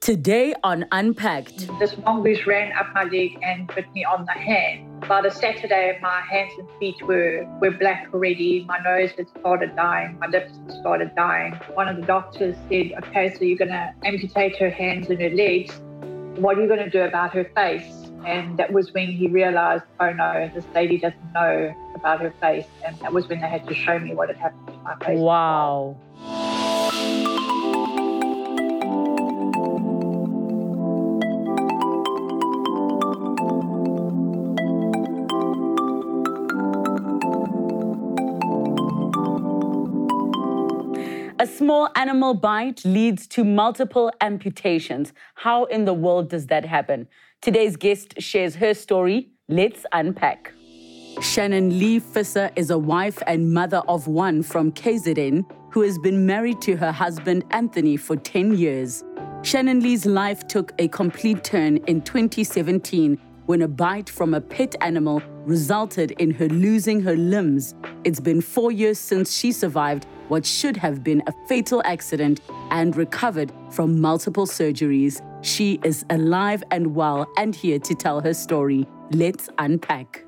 Today on Unpacked. This mongoose ran up my leg and bit me on the hand. By the Saturday, my hands and feet were, were black already. My nose had started dying. My lips had started dying. One of the doctors said, okay, so you're going to amputate her hands and her legs. What are you going to do about her face? And that was when he realized, oh no, this lady doesn't know about her face. And that was when they had to show me what had happened to my face. Wow. A small animal bite leads to multiple amputations. How in the world does that happen? Today's guest shares her story. Let's unpack. Shannon Lee Fisser is a wife and mother of one from KZN who has been married to her husband Anthony for 10 years. Shannon Lee's life took a complete turn in 2017 when a bite from a pet animal resulted in her losing her limbs. It's been four years since she survived what should have been a fatal accident and recovered from multiple surgeries. She is alive and well and here to tell her story. Let's unpack.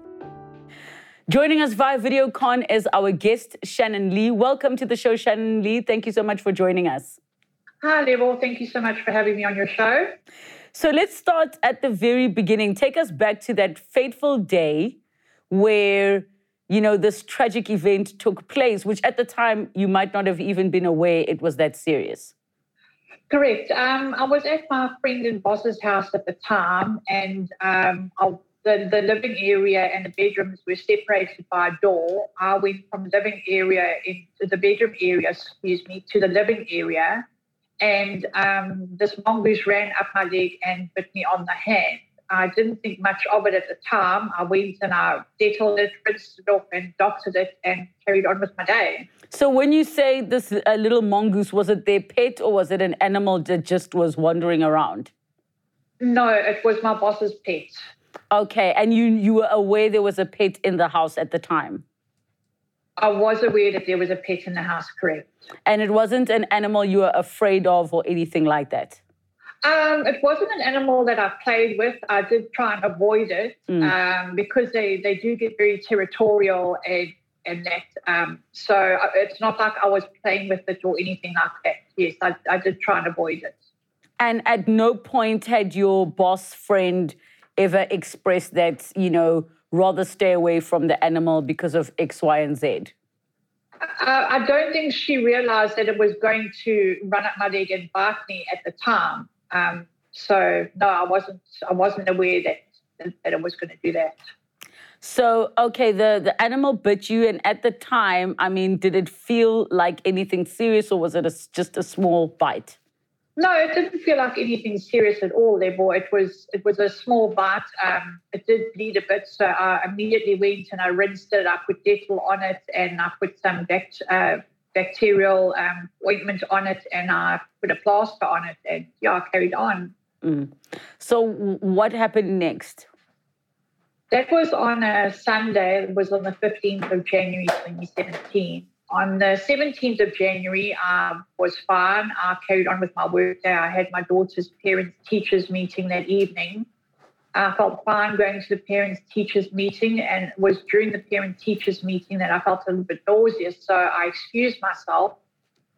Joining us via VideoCon is our guest, Shannon Lee. Welcome to the show, Shannon Lee. Thank you so much for joining us. Hi, Lebo. Thank you so much for having me on your show. So let's start at the very beginning. Take us back to that fateful day where you know, this tragic event took place, which at the time you might not have even been aware it was that serious. Correct. Um, I was at my friend and boss's house at the time, and um, the, the living area and the bedrooms were separated by a door. I went from living area into the bedroom area, excuse me, to the living area, and um, this mongoose ran up my leg and bit me on the hand. I didn't think much of it at the time. I went and I detaileded it, rinsed it off, and doctored it, and carried on with my day. So, when you say this a little mongoose, was it their pet or was it an animal that just was wandering around? No, it was my boss's pet. Okay, and you you were aware there was a pet in the house at the time. I was aware that there was a pet in the house, correct. And it wasn't an animal you were afraid of or anything like that. Um, it wasn't an animal that I played with. I did try and avoid it mm. um, because they, they do get very territorial and and that. Um, so it's not like I was playing with it or anything like that. Yes, I, I did try and avoid it. And at no point had your boss friend ever expressed that, you know, rather stay away from the animal because of X, Y, and Z? Uh, I don't think she realized that it was going to run up my leg and bite me at the time. Um, so no, I wasn't. I wasn't aware that that it was going to do that. So okay, the the animal bit you, and at the time, I mean, did it feel like anything serious, or was it a, just a small bite? No, it didn't feel like anything serious at all. Therefore, it was it was a small bite. Um, it did bleed a bit, so I immediately went and I rinsed it. I put Dettol on it, and I put some bact- uh, bacterial um, ointment on it and I put a plaster on it and yeah, I carried on. Mm. So what happened next? That was on a Sunday. It was on the 15th of January 2017. On the 17th of January, I was fine. I carried on with my work day. I had my daughter's parents teachers meeting that evening. I felt fine going to the parents teachers meeting, and it was during the parent teachers meeting that I felt a little bit nauseous. So I excused myself.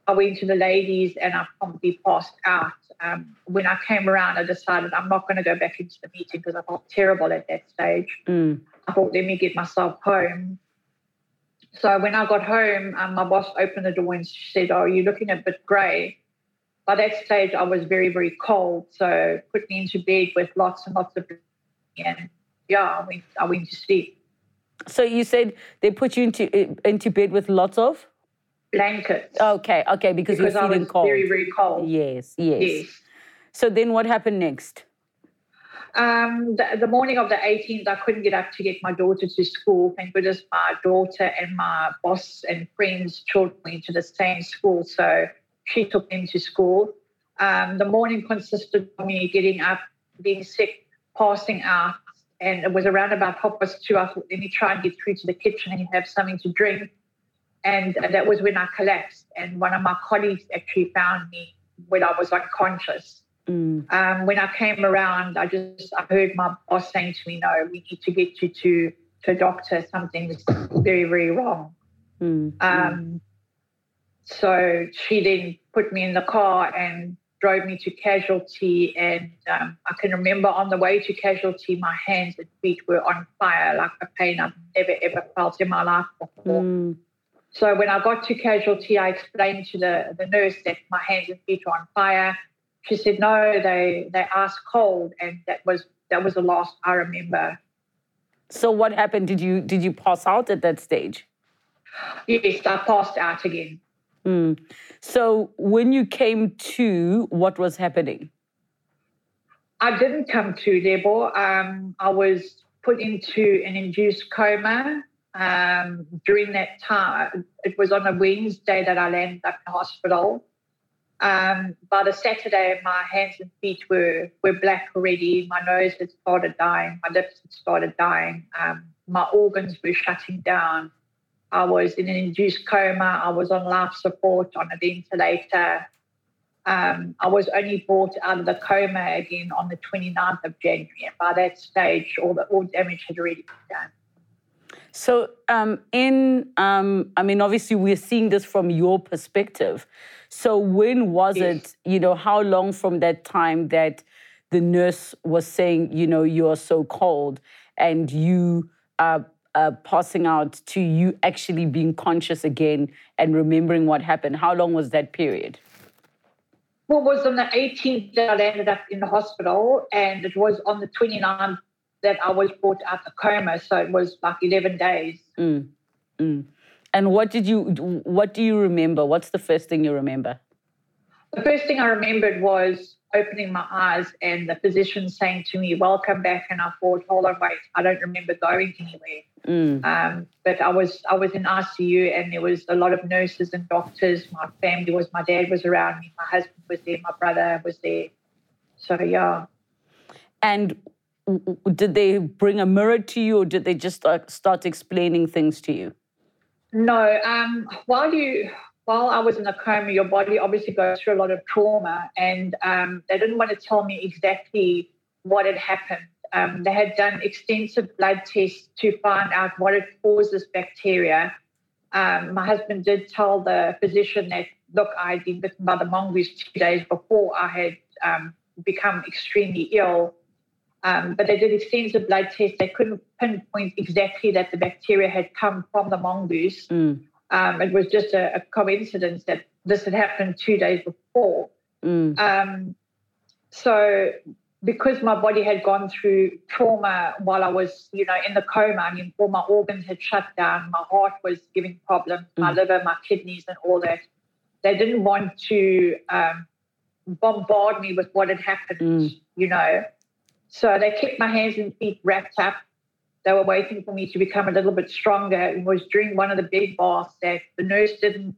I went to the ladies and I promptly passed out. Um, when I came around, I decided I'm not going to go back into the meeting because I felt terrible at that stage. Mm. I thought, let me get myself home. So when I got home, um, my boss opened the door and she said, Oh, you're looking a bit grey by that stage, I was very, very cold. So put me into bed with lots and lots of, and yeah, I went, I went to sleep. So you said they put you into into bed with lots of blankets. Okay, okay, because, because you're feeling I was cold. Very, very cold. Yes, yes. Yes. So then, what happened next? Um, the, the, morning of the 18th, I couldn't get up to get my daughter to school. Thank goodness my daughter and my boss and friends children went to the same school. So she took me to school. Um, the morning consisted of me getting up, being sick, passing out, and it was around about half past two. I thought, let me try and get through to the kitchen and have something to drink. And that was when I collapsed. And one of my colleagues actually found me when I was unconscious. Mm. Um, when I came around, I just I heard my boss saying to me, "No, we need to get you to to a doctor. Something's very very wrong." Mm. Um, so she then put me in the car and drove me to casualty. And um, I can remember on the way to casualty, my hands and feet were on fire, like a pain I've never ever felt in my life before. Mm. So when I got to casualty, I explained to the, the nurse that my hands and feet were on fire. She said, "No, they they asked cold," and that was that was the last I remember. So what happened? Did you did you pass out at that stage? Yes, I passed out again. Mm. So when you came to, what was happening? I didn't come to, Deborah. Um, I was put into an induced coma um, during that time. It was on a Wednesday that I landed up in hospital. Um, by the Saturday, my hands and feet were, were black already. My nose had started dying. My lips had started dying. Um, my organs were shutting down. I was in an induced coma. I was on life support on a ventilator. Um, I was only brought out of the coma again on the 29th of January. And by that stage, all the all damage had already been done. So, um, in, um, I mean, obviously, we're seeing this from your perspective. So, when was yes. it, you know, how long from that time that the nurse was saying, you know, you're so cold and you uh, uh, passing out to you actually being conscious again and remembering what happened? How long was that period? Well, it was on the 18th that I ended up in the hospital, and it was on the 29th that I was brought out of coma. So it was like 11 days. Mm, mm. And what did you? What do you remember? What's the first thing you remember? The first thing I remembered was opening my eyes and the physician saying to me, "Welcome back." And I thought, "Hold on, wait, I don't remember going anywhere." Mm. Um, but I was I was in ICU and there was a lot of nurses and doctors. My family was my dad was around me, my husband was there, my brother was there. So yeah. And did they bring a mirror to you, or did they just start, start explaining things to you? No. Um, while you while I was in a coma, your body obviously goes through a lot of trauma, and um, they didn't want to tell me exactly what had happened. Um, they had done extensive blood tests to find out what had caused this bacteria. Um, my husband did tell the physician that, look, I had been bitten by the mongoose two days before I had um, become extremely ill. Um, but they did extensive blood tests. They couldn't pinpoint exactly that the bacteria had come from the mongoose. Mm. Um, it was just a, a, coincidence that this had happened two days before. Mm. Um, so, because my body had gone through trauma while I was, you know, in the coma, I mean, all my organs had shut down, my heart was giving problems, mm. my liver, my kidneys, and all that. They didn't want to um, bombard me with what had happened, mm. you know. So they kept my hands and feet wrapped up they were waiting for me to become a little bit stronger. It was during one of the big baths that the nurse didn't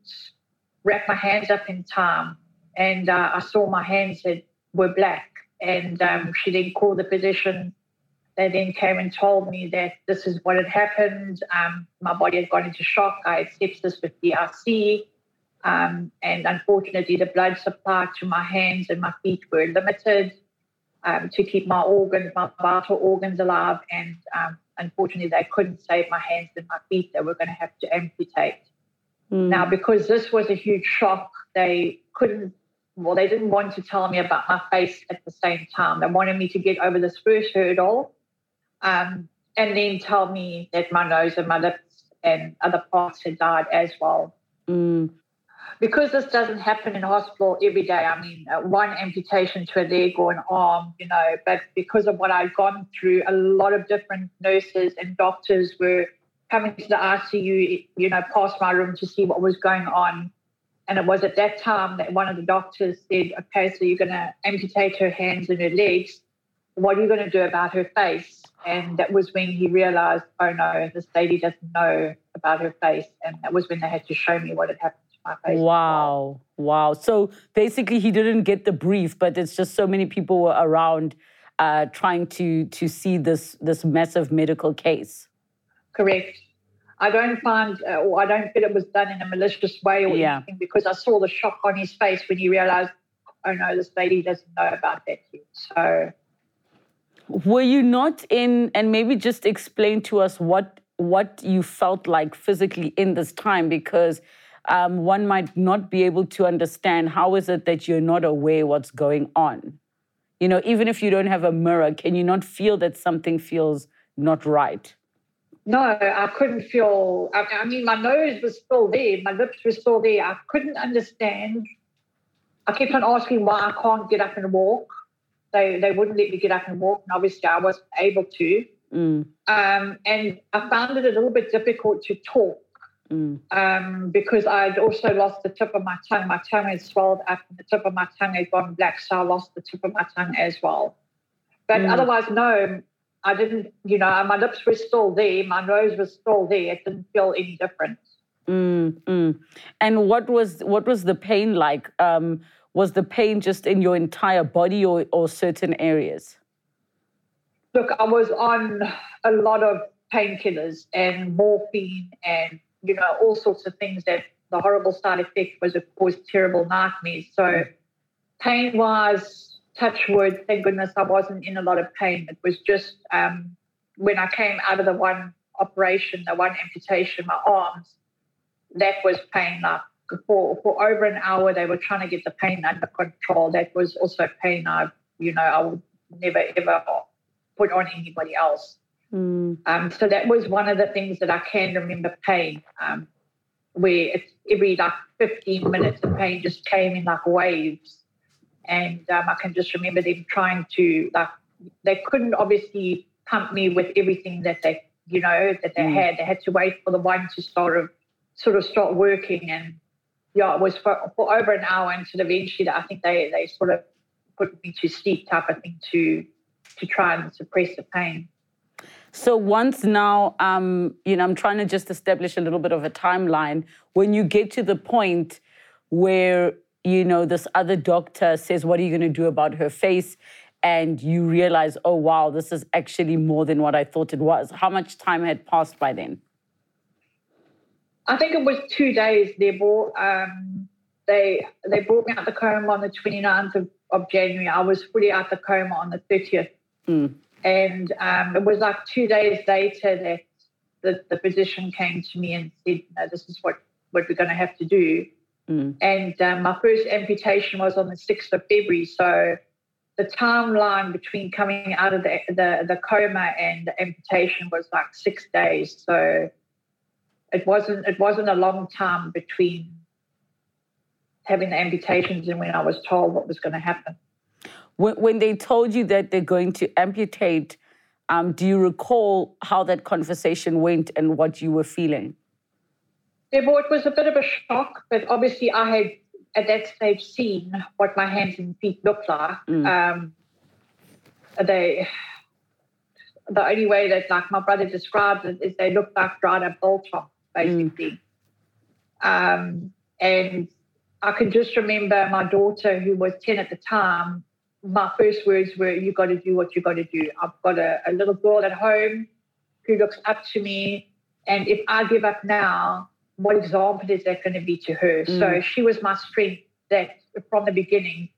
wrap my hands up in time. And uh, I saw my hands had, were black. And um, she then called the physician. They then came and told me that this is what had happened. Um, my body had gone into shock. I had sepsis with DIC. Um, and unfortunately, the blood supply to my hands and my feet were limited um, to keep my organs, my vital organs alive. And um, unfortunately, they couldn't save my hands and my feet. They were going to have to amputate. Mm. Now, because this was a huge shock, they couldn't, well, they didn't want to tell me about my face at the same time. They wanted me to get over this first hurdle um, and then tell me that my nose and my lips and other parts had died as well. Mm because this doesn't happen in hospital every day, I mean, uh, one amputation to a leg or an arm, you know, but because of what I'd gone through, a lot of different nurses and doctors were coming to the ICU, you know, past my room to see what was going on. And it was at that time that one of the doctors said, okay, so you're going to amputate her hands and her legs. What are you going to do about her face? And that was when he realized, oh no, this lady doesn't know about her face. And that was when they had to show me what had happened Wow. Wow. So basically he didn't get the brief, but it's just so many people were around uh, trying to to see this this massive medical case. Correct. I don't find, uh, or I don't feel it was done in a malicious way or yeah. anything because I saw the shock on his face when he realized, oh no, this lady doesn't know about that yet. So, were you not in? And maybe just explain to us what what you felt like physically in this time, because um, one might not be able to understand how is it that you're not aware what's going on. You know, even if you don't have a mirror, can you not feel that something feels not right? No, I couldn't feel. I, mean, my nose was still there, my lips were still there. I couldn't understand. I kept on asking why I can't get up and walk. They they wouldn't let me get up and walk, and obviously I wasn't able to. Mm. Um, and I found it a little bit difficult to talk mm. um, because I'd also lost the tip of my tongue. My tongue had swelled up, and the tip of my tongue had gone black, so I lost the tip of my tongue as well. But mm. otherwise, no, I didn't, you know, my lips were still there, my nose was still there. It didn't feel any different. Mm, mm. And what was what was the pain like? Um, was the pain just in your entire body or, or certain areas? Look, I was on a lot of painkillers and morphine and you know all sorts of things that the horrible side effect was of course terrible nightmares. So pain wise, touch wood, thank goodness I wasn't in a lot of pain. It was just um, when I came out of the one operation, the one amputation, my arms, that was pain. Like for, for over an hour, they were trying to get the pain under control. That was also pain I, you know, I would never ever put on anybody else. Mm. Um, so that was one of the things that I can remember pain, um, where it's every like 15 minutes the pain just came in like waves and um, I can just remember them trying to like they couldn't obviously pump me with everything that they you know that they mm. had. They had to wait for the one to sort of sort of start working, and yeah, it was for, for over an hour until eventually I think they they sort of put me to sleep type of thing to to try and suppress the pain. So once now, um, you know, I'm trying to just establish a little bit of a timeline. When you get to the point where you know, this other doctor says, What are you going to do about her face? And you realize, oh, wow, this is actually more than what I thought it was. How much time had passed by then? I think it was two days. They brought, um, they, they brought me out the coma on the 29th of, of January. I was fully out the coma on the 30th. Mm. And um, it was like two days later that the, the physician came to me and said, no, this is what, what we're going to have to do. Mm. And um, my first amputation was on the 6th of February. So the timeline between coming out of the, the, the coma and the amputation was like six days. So it wasn't it wasn't a long time between having the amputations and when I was told what was going to happen. When, when they told you that they're going to amputate, um, do you recall how that conversation went and what you were feeling? Well, it was a bit of a shock, but obviously I had at that stage seen what my hands and feet looked like. Mm. Um, they, the only way that like my brother described it is they looked like dried up biltong, basically. Mm. Um, and I can just remember my daughter, who was 10 at the time, my first words were, You got to do what you got to do. I've got a, a little girl at home who looks up to me. And if I give up now, what example is that going to be to her? Mm. So she was my strength that from the beginning.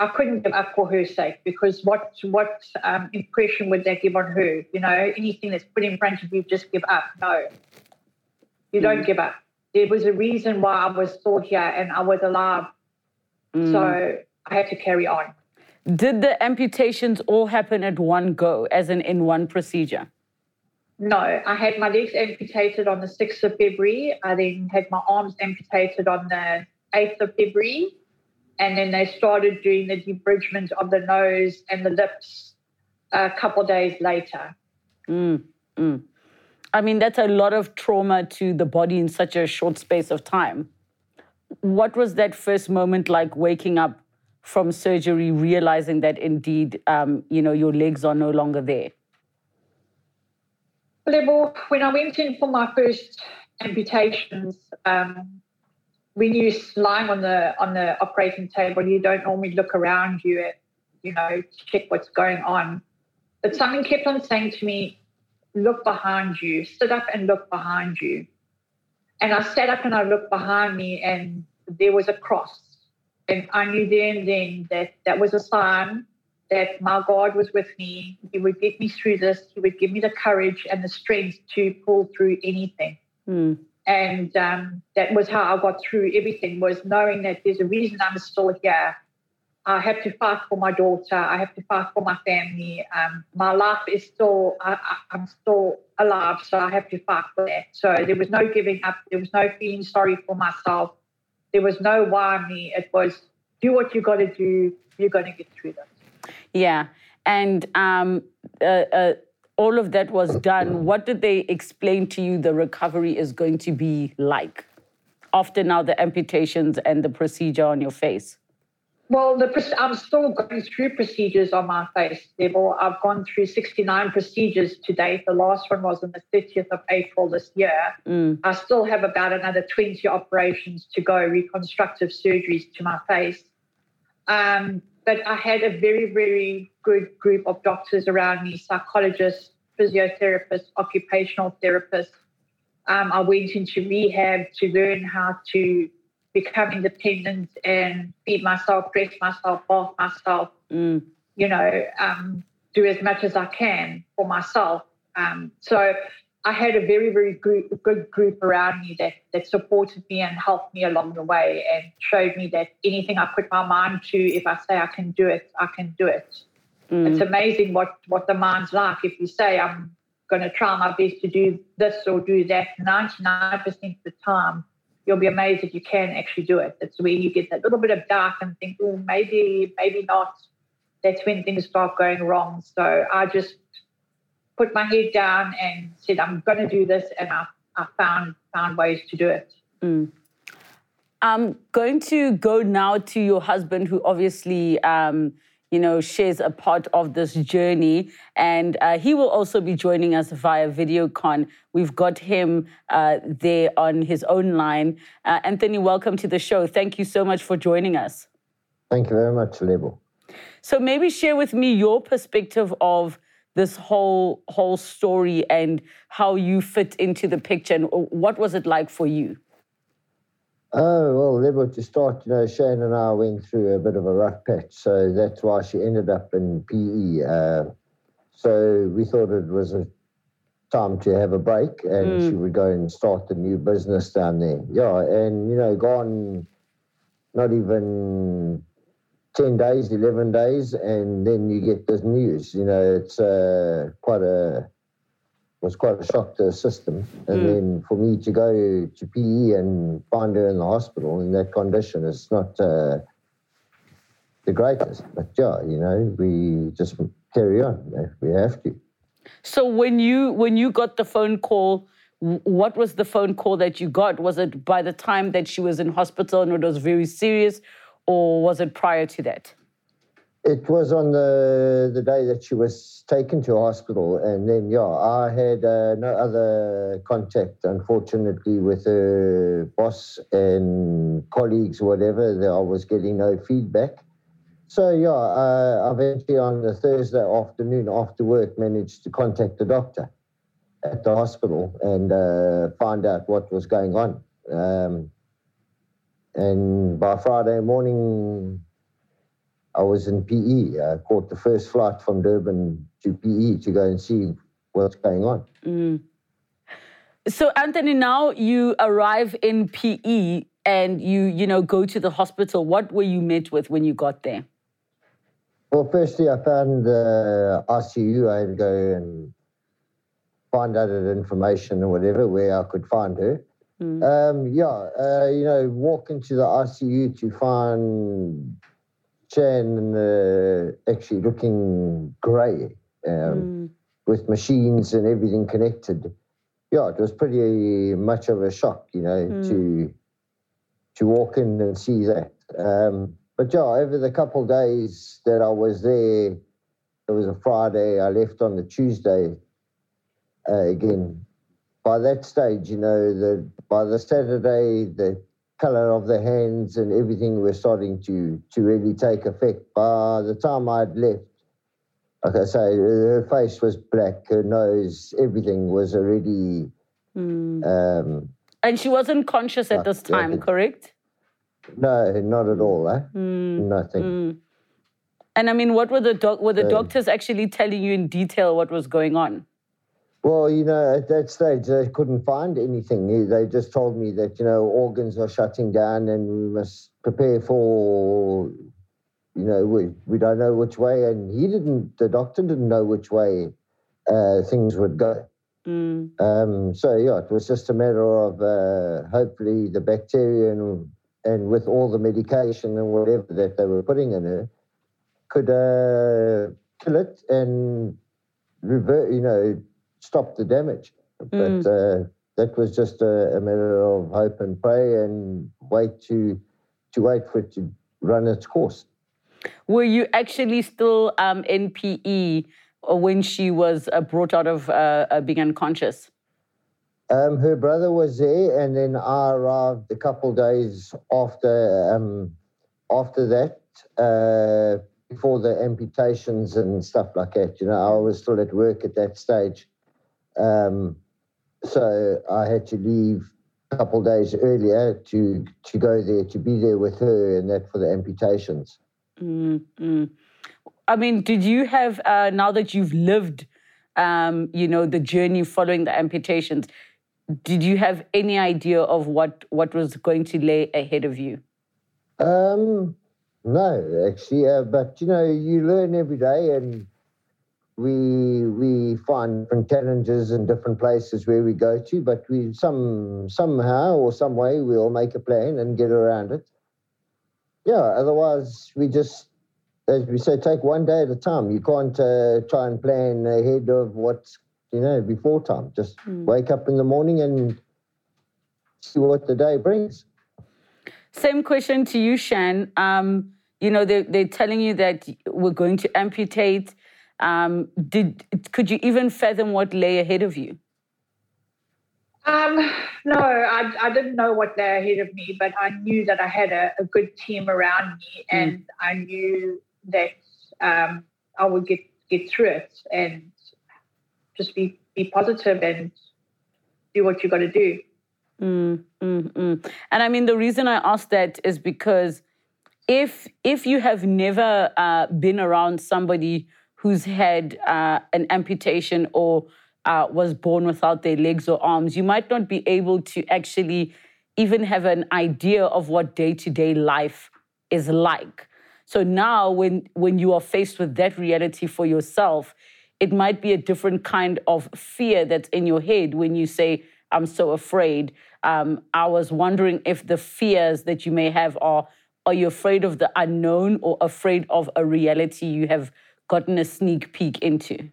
I couldn't give up for her sake because what what um, impression would that give on her? You know, anything that's put in front of you, just give up. No, you mm. don't give up. There was a reason why I was still here and I was alive. Mm. So I had to carry on. Did the amputations all happen at one go, as in in one procedure? No, I had my legs amputated on the 6th of February. I then had my arms amputated on the 8th of February. And then they started doing the debridement of the nose and the lips a couple days later. Mm, mm. I mean, that's a lot of trauma to the body in such a short space of time. What was that first moment like waking up from surgery, realizing that indeed, um, you know, your legs are no longer there? Lebo, when I went in for my first amputations, um, when you're lying on the on the operating table, you don't normally look around you, at, you know, check what's going on. But something kept on saying to me, "Look behind you. Sit up and look behind you." And I sat up and I looked behind me, and there was a cross I knew then then that that was a sign that my God was with me. He would get me through this. He would give me the courage and the strength to pull through anything. Mm. And um, that was how I got through everything, was knowing that there's a reason I'm still here. I have to fight for my daughter. I have to fight for my family. Um, my life is still, I, am still alive, so I have to fight for that. So there was no giving up. There was no feeling sorry for myself. There was no why me. It was do what you got to do. You're going to get through this. Yeah. And um, uh, uh, all of that was done. What did they explain to you the recovery is going to be like after now the amputations and the procedure on your face? Well, the, I'm still going through procedures on my face Lebo. I've gone through 69 procedures to date. The last one was on the 30th of April this year. Mm. I still have about another 20 operations to go, reconstructive surgeries to my face. Um, but I had a very, very good group of doctors around me psychologists, physiotherapists, occupational therapists. Um, I went into rehab to learn how to become independent and feed myself, dress myself, bath myself, mm. you know, um, do as much as I can for myself. Um, so I had a very, very good, good group around me that, that supported me and helped me along the way and showed me that anything I put my mind to, if I say I can do it, I can do it. Mm. It's amazing what, what the mind's like. If you say, I'm going to try my best to do this or do that, 99% of the time, you'll be amazed that you can actually do it. That's where you get that little bit of doubt and think, oh, maybe, maybe not. That's when things start going wrong. So I just put my head down and said, I'm going to do this. And I, I found, found ways to do it. Mm. I'm going to go now to your husband, who obviously um, you know, shares a part of this journey. And uh, he will also be joining us via VideoCon. We've got him uh, there on his own line. Uh, Anthony, welcome to the show. Thank you so much for joining us. Thank you very much, Lebo. So maybe share with me your perspective of this whole whole story and how you fit into the picture and what was it like for you? Oh, well, Lebo, to start, you know, Shane and I went through a bit of a rough patch, so that's why she ended up in PE. Uh, so we thought it was a time to have a break and mm. she would go and start the new business down there. Yeah, and, you know, gone not even 10 days, 11 days, and then you get this news. You know, it's uh, quite a was quite a shock to the system. And mm. then for me to go to PE and find her in the hospital in that condition is not uh, the greatest. But yeah, you know, we just carry on. You know, we have to. So when you when you got the phone call, what was the phone call that you got? Was it by the time that she was in hospital and it was very serious, or was it prior to that? It was on the the day that she was taken to hospital, and then yeah, I had uh, no other contact, unfortunately, with her boss and colleagues, whatever. That I was getting no feedback. So yeah, uh, eventually on the Thursday afternoon after work, managed to contact the doctor at the hospital and uh, find out what was going on. Um, and by Friday morning, I was in PE. I caught the first flight from Durban to PE to go and see what's going on. Mm. So, Anthony, now you arrive in PE and you, you know, go to the hospital. What were you met with when you got there? Well, firstly, I found the ICU. I had to go and find out the information or whatever where I could find her. Mm. Um, yeah, uh, you know, walk into the ICU to find Shan uh, actually looking grey um, mm. with machines and everything connected. Yeah, it was pretty much of a shock, you know, mm. to to walk in and see that. Um, but yeah, over the couple of days that I was there, it was a Friday. I left on the Tuesday. Uh, again, by that stage, you know, the by the Saturday, the color of the hands and everything were starting to to really take effect. By the time I'd left, like I say, her face was black, her nose, everything was already. Mm. Um, and she wasn't conscious at this time, correct? No, not at all. Eh? Mm. Nothing. Mm. And I mean, what were the doc- were the um, doctors actually telling you in detail what was going on? Well, you know, at that stage they couldn't find anything. They just told me that you know organs are shutting down and we must prepare for. You know, we we don't know which way, and he didn't. The doctor didn't know which way uh, things would go. Mm. Um, so yeah, it was just a matter of uh, hopefully the bacteria and, and with all the medication and whatever that they were putting in her could uh, kill it and revert, you know, stop the damage. Mm. But uh, that was just a, a, matter of hope and pray and wait to to wait for it to run its course. Were you actually still um, in PE when she was uh, brought out of uh, uh, being unconscious? Um, her brother was there, and then I arrived a couple days after um, after that. Uh, before the amputations and stuff like that. You know, I was still at work at that stage. Um, so I had to leave a couple days earlier to to go there to be there with her and that for the amputations. Mm-hmm. I mean, did you have uh, now that you've lived, um, you know, the journey following the amputations? Did you have any idea of what what was going to lay ahead of you? Um, no, actually, uh, but you know, you learn every day, and we we find different challenges in different places where we go to. But we some somehow or some way we'll make a plan and get around it. Yeah, otherwise we just, as we say, take one day at a time. You can't uh, try and plan ahead of what's you know before time. Just mm. wake up in the morning and see what the day brings. Same question to you, Shan. Um, you know, they're, they're telling you that we're going to amputate. Um, did could you even fathom what lay ahead of you? Um, no, I, I didn't know what lay ahead of me, but I knew that I had a, a good team around me, hmm. and mm. I knew that um, I would get get through it and just be be positive and do what you got to do. Mm, mm, mm. And I mean, the reason I ask that is because if if you have never uh, been around somebody who's had uh, an amputation or uh, was born without their legs or arms, you might not be able to actually even have an idea of what day to day life is like. So now, when when you are faced with that reality for yourself, it might be a different kind of fear that's in your head when you say, "I'm so afraid." Um, I was wondering if the fears that you may have are are you afraid of the unknown or afraid of a reality you have gotten a sneak peek into?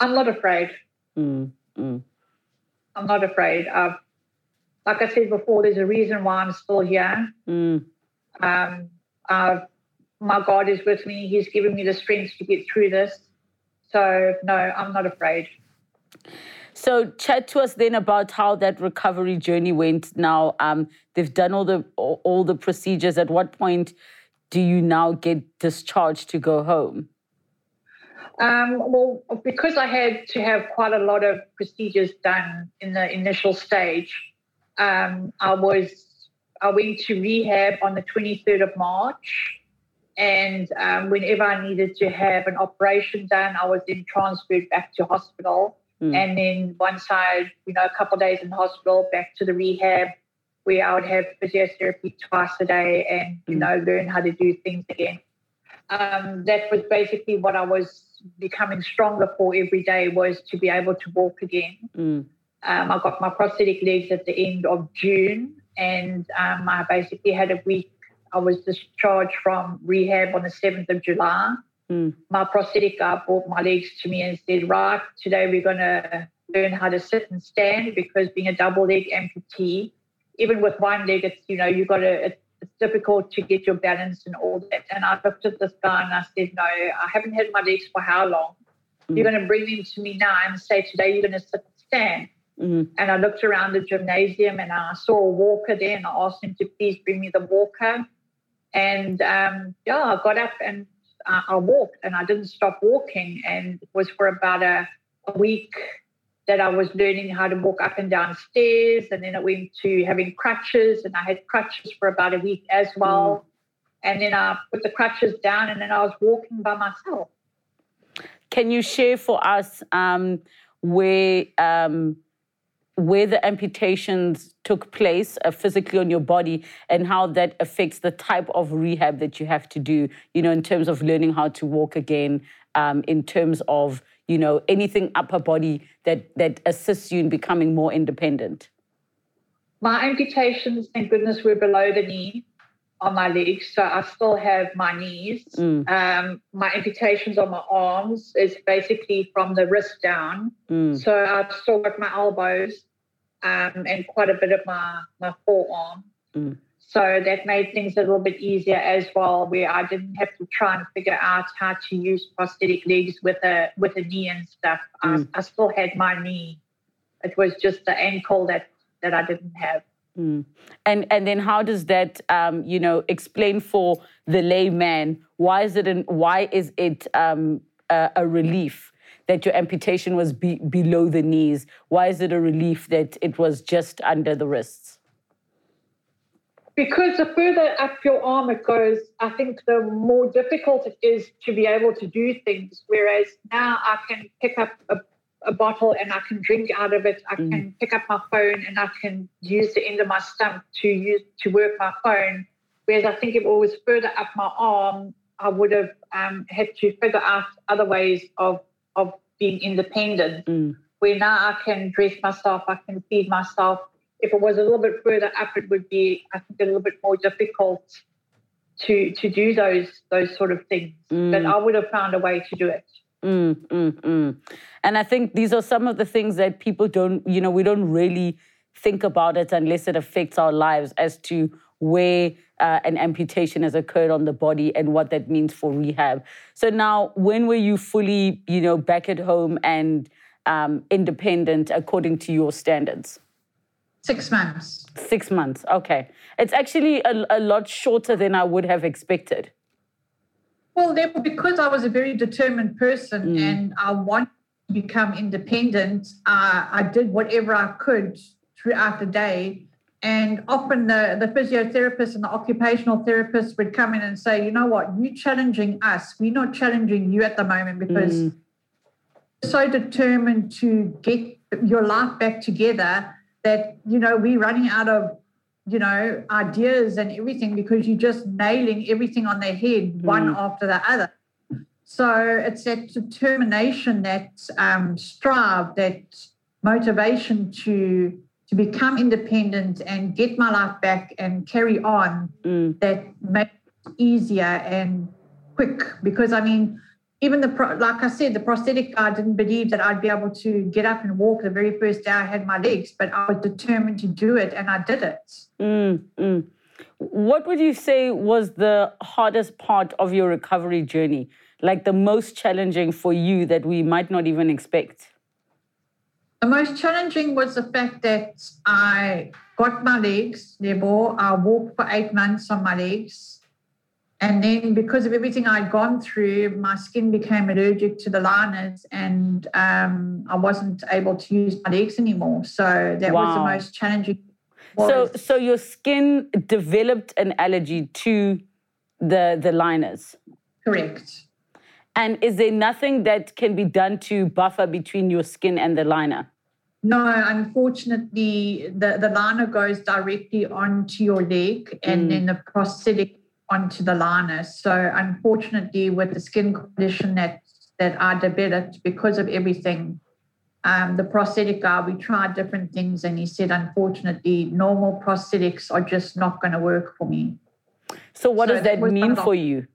I'm not afraid. Mm, mm. I'm not afraid. Uh, like I said before, there's a reason why I'm still here. Mm. Um, uh, my God is with me. He's given me the strength to get through this. So, no, I'm not afraid. So, chat to us then about how that recovery journey went. Now, um, they've done all the all the procedures. At what point do you now get discharged to go home? Um, well, because I had to have quite a lot of procedures done in the initial stage, um, I was I went to rehab on the 23rd of March, and um, whenever I needed to have an operation done, I was then transferred back to hospital. Mm. And then once I, you know, a couple days in hospital, back to the rehab, where I would have physiotherapy twice a day and, you mm. know, learn how to do things again. Um, that was basically what I was becoming stronger for every day was to be able to walk again. Mm. Um, I got my prosthetic legs at the end of June, and um, I basically had a week. I was discharged from rehab on the 7th of July. Mm. My prosthetic guy brought my legs to me and said, Right, today we're going to learn how to sit and stand because being a double leg amputee, even with one leg, it's, you know, you've got to, difficult to get your balance and all that. And I looked at this guy and I said, No, I haven't had my legs for how long? Mm. You're going to bring them to me now and say, Today you're going to sit and stand. Mm. And I looked around the gymnasium and I saw a walker there and I asked him to please bring me the walker. And um, yeah, I got up and uh, I walked and I didn't stop walking. And it was for about a, a week that I was learning how to walk up and down stairs. And then it went to having crutches, and I had crutches for about a week as well. Mm. And then I put the crutches down, and then I was walking by myself. Can you share for us um, where um, where the amputations took place uh, physically on your body and how that affects the type of rehab that you have to do? You know, in terms of learning how to walk again, um, in terms of you know anything upper body that that assists you in becoming more independent. My amputations, thank goodness, were below the knee on my legs, so I still have my knees. Mm. Um, my amputations on my arms is basically from the wrist down. Mm. So I've still got my elbows um, and quite a bit of my my forearm. Mm. So that made things a little bit easier as well, where I didn't have to try and figure out how to use prosthetic legs with a with a knee and stuff. I, mm. I still had my knee. It was just the ankle that that I didn't have. Mm. And and then how does that um, you know explain for the layman why is it an, why is it um, a, a, relief that your amputation was be, below the knees? Why is it a relief that it was just under the wrists? Because the further up your arm it goes, I think the more difficult it is to be able to do things. Whereas now I can pick up a a bottle and I can drink out of it. I mm. can pick up my phone and I can use the end of my stump to use to work my phone. Whereas I think if it was further up my arm, I would have um, had to figure out other ways of of being independent. Mm. Where now I can dress myself, I can feed myself. If it was a little bit further up, it would be I think a little bit more difficult to to do those those sort of things. Mm. But I would have found a way to do it. Mm, mm, mm. And I think these are some of the things that people don't, you know, we don't really think about it unless it affects our lives as to where uh, an amputation has occurred on the body and what that means for rehab. So now, when were you fully, you know, back at home and um, independent according to your standards? Six months. Six months. Okay, it's actually a, a lot shorter than I would have expected. Well, because I was a very determined person mm. and I wanted to become independent, uh, I did whatever I could throughout the day. And often the, the physiotherapist and the occupational therapist would come in and say, you know what, you're challenging us. We're not challenging you at the moment because mm. you're so determined to get your life back together that, you know, we're running out of you know, ideas and everything because you're just nailing everything on their head, mm. one after the other. So it's that determination, that um, strive, that motivation to to become independent and get my life back and carry on mm. that makes it easier and quick. Because I mean, even the like I said, the prosthetic guy didn't believe that I'd be able to get up and walk the very first day I had my legs, but I was determined to do it, and I did it. Mm, mm. What would you say was the hardest part of your recovery journey? Like the most challenging for you that we might not even expect? The most challenging was the fact that I got my legs, therefore, I walked for eight months on my legs. And then, because of everything I'd gone through, my skin became allergic to the liners, and um, I wasn't able to use my legs anymore. So that wow. was the most challenging. So, so your skin developed an allergy to the the liners. Correct. And is there nothing that can be done to buffer between your skin and the liner? No, unfortunately, the, the liner goes directly onto your leg, and mm. then the prosthetic onto the liner. So unfortunately, with the skin condition that that I developed because of everything, um, the prosthetic guy, we tried different things, and he said, unfortunately, normal prosthetics are just not going to work for me. So, what so does that, that mean for you?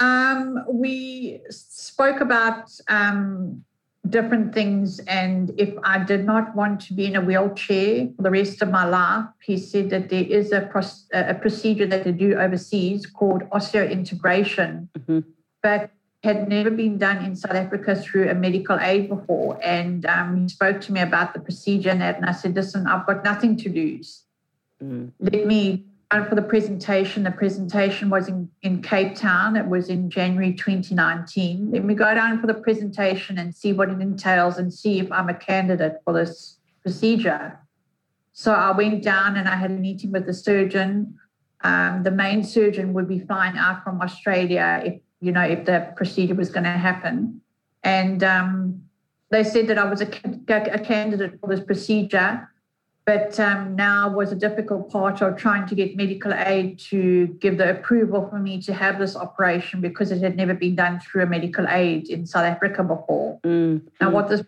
Um, we spoke about um, different things. And if I did not want to be in a wheelchair for the rest of my life, he said that there is a, a procedure that they do overseas called osseointegration, mm-hmm. but had never been done in South Africa through a medical aid before. And um, he spoke to me about the procedure and that. And I said, listen, I've got nothing to lose. Mm. Let me for the presentation. The presentation was in, in Cape Town. It was in January 2019. Then we go down for the presentation and see what it entails and see if I'm a candidate for this procedure. So I went down and I had a meeting with the surgeon. Um, the main surgeon would be flying out from Australia if you know if the procedure was going to happen, and um, they said that I was a, a candidate for this procedure but um, now was a difficult part of trying to get medical aid to give the approval for me to have this operation because it had never been done through a medical aid in South Africa before. Mm. Now, what this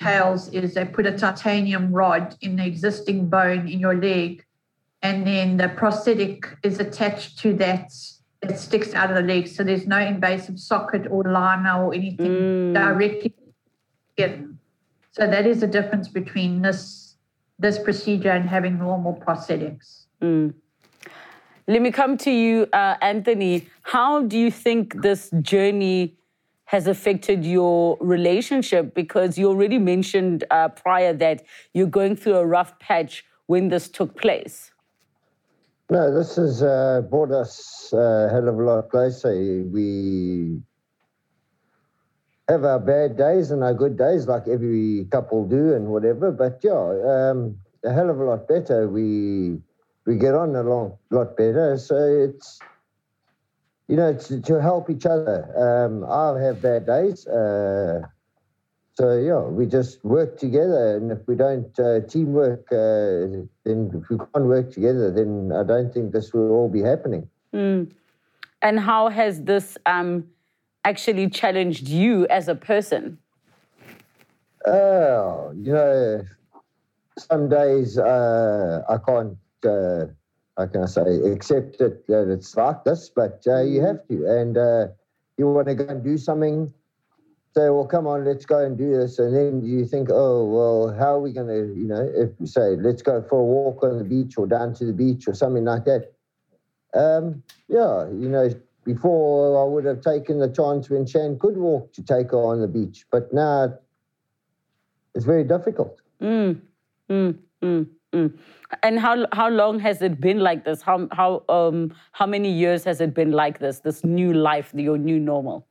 entails is they put a titanium rod in the existing bone in your leg, and then the prosthetic is attached to that. It sticks out of the leg, so there's no invasive socket or liner or anything mm. directly in. So that is the difference between this this procedure and having normal prosthetics. Mm. Let me come to you, uh, Anthony. How do you think this journey has affected your relationship? Because you already mentioned uh, prior that you're going through a rough patch when this took place. No, this has uh, brought us a hell of a lot closer. We have our bad days and our good days, like every couple do, and whatever. But yeah, um, a hell of a lot better. We we get on a lot, better. So it's you know to, to help each other. Um, I'll have bad days. Uh, so yeah, we just work together, and if we don't uh, teamwork, uh, then if we can't work together, then I don't think this will all be happening. Mm. And how has this um, actually challenged you as a person? Oh, you know, some days uh, I can't, uh, how can I say, accept it that it's like this, but uh, you have to. And uh, you want to go and do something, say, well, come on, let's go and do this. And then you think, oh, well, how are we going to, you know, if we say, let's go for a walk on the beach or down to the beach or something like that. Um, yeah, you know, before I would have taken the chance when Shan could walk to take her on the beach, but now it's very difficult. Mm, mm, mm, mm. And how how long has it been like this? How how um how many years has it been like this? This new life, your new normal.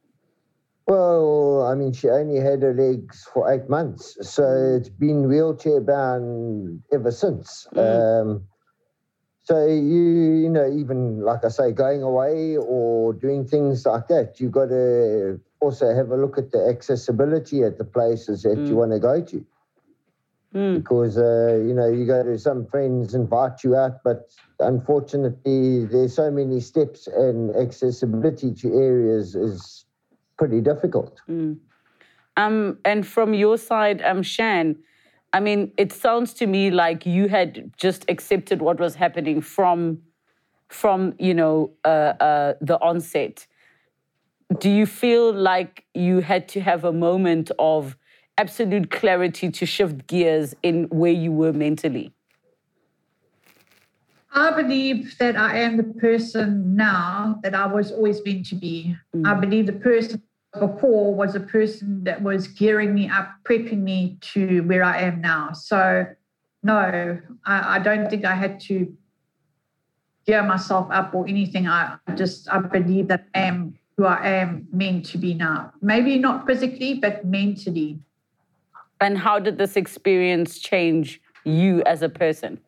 Well, I mean, she only had her legs for eight months, so it's been wheelchair bound ever since. Mm. Um, so you, you know, even like I say, going away or doing things like that, you've got to also have a look at the accessibility at the places that mm. you want to go to. Mm. Because uh, you know you go to some friends invite you out, but unfortunately there's so many steps and accessibility to areas is pretty difficult. Mm. Um, and from your side, um, Shan, I mean, it sounds to me like you had just accepted what was happening from, from you know, uh, uh, the onset. Do you feel like you had to have a moment of absolute clarity to shift gears in where you were mentally? I believe that I am the person now that I was always meant to be. Mm. I believe the person before was a person that was gearing me up, prepping me to where I am now. So, no, I, I don't think I had to gear myself up or anything. I just I believe that I am who I am meant to be now. Maybe not physically, but mentally. And how did this experience change you as a person?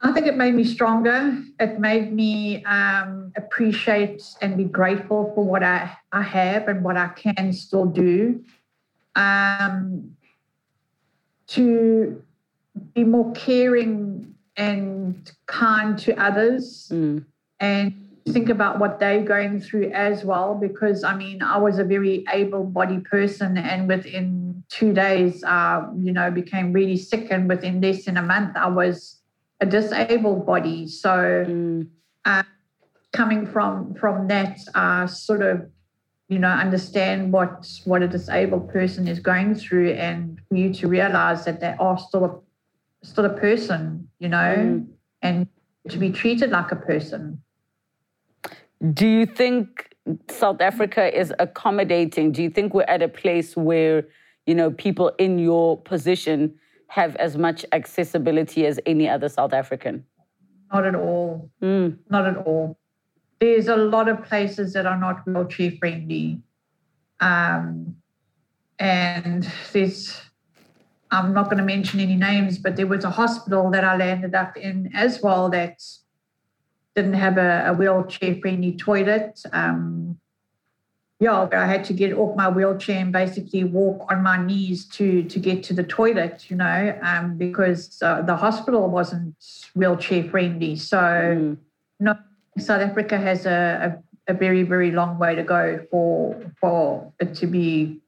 I think it made me stronger. It made me um, appreciate and be grateful for what I, I have and what I can still do. Um, to be more caring and kind to others mm. and think about what they're going through as well. Because I mean, I was a very able bodied person, and within two days, uh, you know, became really sick. And within less than a month, I was a disabled body. So mm. uh, coming from from that, uh, sort of, you know, understand what what a disabled person is going through, and for you to realize that they are still a still a person, you know, mm. and to be treated like a person. Do you think South Africa is accommodating? Do you think we're at a place where, you know, people in your position have as much accessibility as any other South African? not at all. Mm. Not at all. There's a lot of places that are not wheelchair friendly. Um, and there's, I'm not going to mention any names, but there was a hospital that I landed up in as well that didn't have a, a wheelchair friendly toilet. Um, yeah, I had to get off my wheelchair and basically walk on my knees to to get to the toilet, you know, um, because uh, the hospital wasn't wheelchair friendly. So, mm. no, South Africa has a, a, a, very very long way to go for for it to be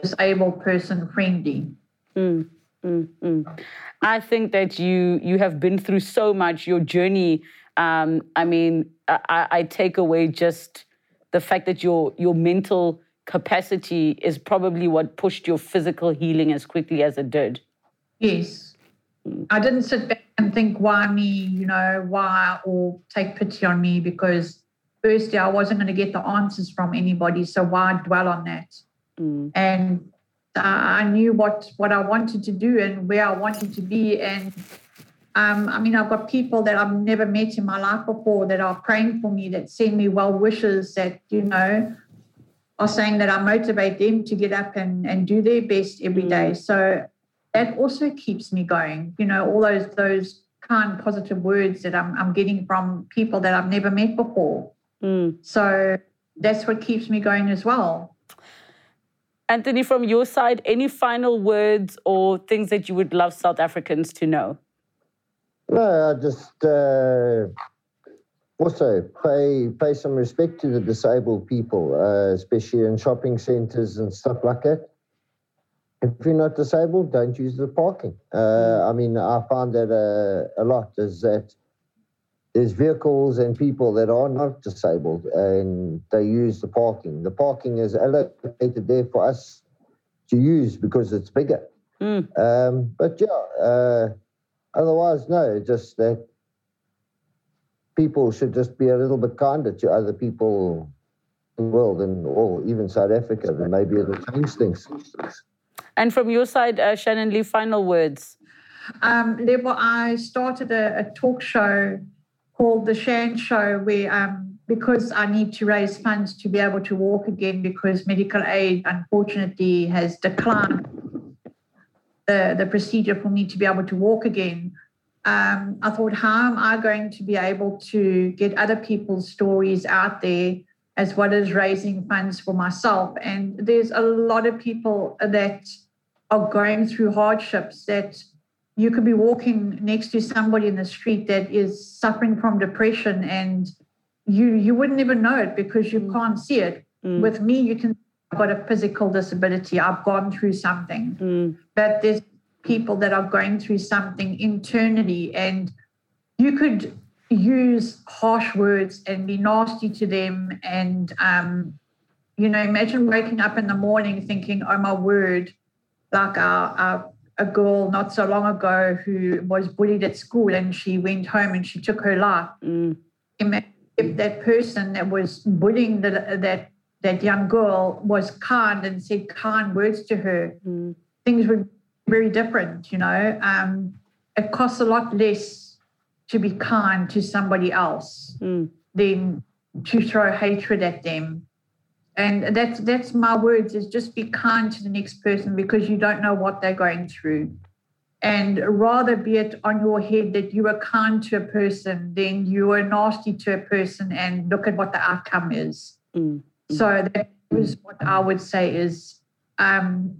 disabled person friendly. Mm, mm, mm. I think that you you have been through so much. Your journey. Um, I mean, I, I take away just the fact that your your mental capacity is probably what pushed your physical healing as quickly as it did. Yes. I didn't sit back and think, why me, you know, why, or take pity on me because firstly, I wasn't going to get the answers from anybody. So why dwell on that? Mm. And uh, I knew what, what I wanted to do and where I wanted to be. And um, I mean, I've got people that I've never met in my life before that are praying for me, that send me well wishes, that, you know, are saying that I motivate them to get up and, and do their best every day. Mm. So that also keeps me going. You know, all those those kind, positive words that I'm, I'm getting from people that I've never met before. Mm. So that's what keeps me going as well. Anthony, from your side, any final words or things that you would love South Africans to know? No, I just uh, also pay pay some respect to the disabled people, uh, especially in shopping centres and stuff like that. If you're not disabled, don't use the parking. Uh, mm. I mean, I find that uh, a lot is that there's vehicles and people that are not disabled and they use the parking. The parking is allocated there for us to use because it's bigger. Mm. Um, but yeah, uh, Otherwise, no, just that people should just be a little bit kinder to other people in the world and or even South Africa, then maybe it'll change things. And from your side, uh, Shannon Lee, final words. Um, I started a, a, talk show called The Shan Show, where um, because I need to raise funds to be able to walk again because medical aid, unfortunately, has declined the, the procedure for me to be able to walk again, um, I thought, how am I going to be able to get other people's stories out there as well as raising funds for myself? And there's a lot of people that are going through hardships that you could be walking next to somebody in the street that is suffering from depression and you you wouldn't even know it because you mm. can't see it. Mm. With me, you can I've got a physical disability. I've gone through something. Mm. But there's people that are going through something internally, and you could use harsh words and be nasty to them. And, um, you know, imagine waking up in the morning thinking, oh my word, like a, a, a girl not so long ago who was bullied at school and she went home and she took her life. Mm. If that person that was bullying the, that that young girl was kind and said kind words to her, mm. things were very different, you know. Um, it costs a lot less to be kind to somebody else mm. than to throw hatred at them. And that's that's my words is just be kind to the next person because you don't know what they're going through. And rather be it on your head that you are kind to a person than you are nasty to a person and look at what the outcome is. Mm. So that was what I would say is um,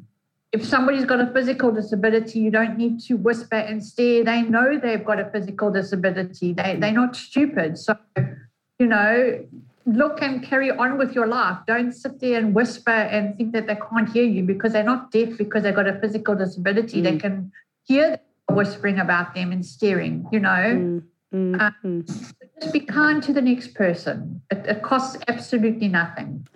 if somebody's got a physical disability, you don't need to whisper and stare. They know they've got a physical disability. They they're not stupid. So, you know, look and carry on with your life. Don't sit there and whisper and think that they can't hear you because they're not deaf because they've got a physical disability. Mm. They can hear whispering about them and staring, you know. Mm. Mm, um, just be kind to the next person. It, it, costs absolutely nothing.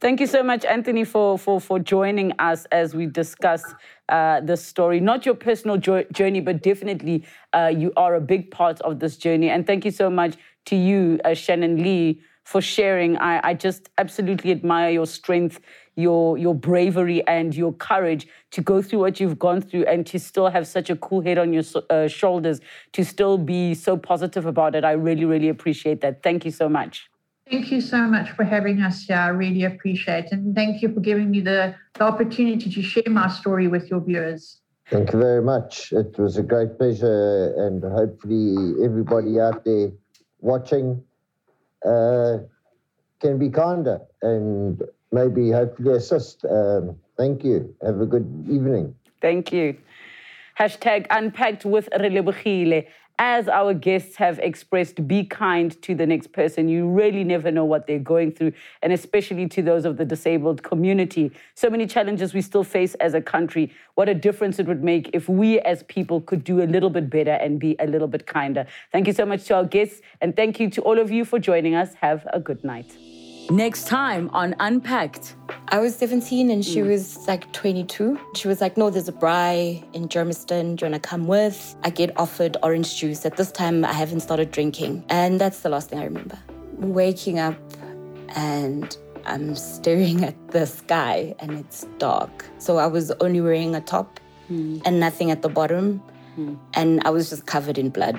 Thank you so much, Anthony, for, for, for joining us as we discuss uh, this story. Not your personal jo- journey, but definitely uh, you are a big part of this journey. And thank you so much to you, uh, Shannon Lee, for sharing. I, I just absolutely admire your strength, your your bravery, and your courage to go through what you've gone through and to still have such a cool head on your uh, shoulders, to still be so positive about it. I really, really appreciate that. Thank you so much. Thank you so much for having us here. I really appreciate it. And thank you for giving me the, the opportunity to share my story with your viewers. Thank you very much. It was a great pleasure, and hopefully, everybody out there watching uh, can be kinder and maybe hopefully assist. Um, thank you. Have a good evening. Thank you. Hashtag unpacked with Relebogile as our guests have expressed, be kind to the next person. You really never know what they're going through, and especially to those of the disabled community. So many challenges we still face as a country. What a difference it would make if we as people could do a little bit better and be a little bit kinder. Thank you so much to our guests, and thank you to all of you for joining us. Have a good night. Next time on Unpacked. I was 17 and she mm. was like 22. She was like, No, there's a braai in Germiston. Do you want to come with? I get offered orange juice. At this time, I haven't started drinking. And that's the last thing I remember. Waking up and I'm staring at the sky and it's dark. So I was only wearing a top mm. and nothing at the bottom. Mm. And I was just covered in blood.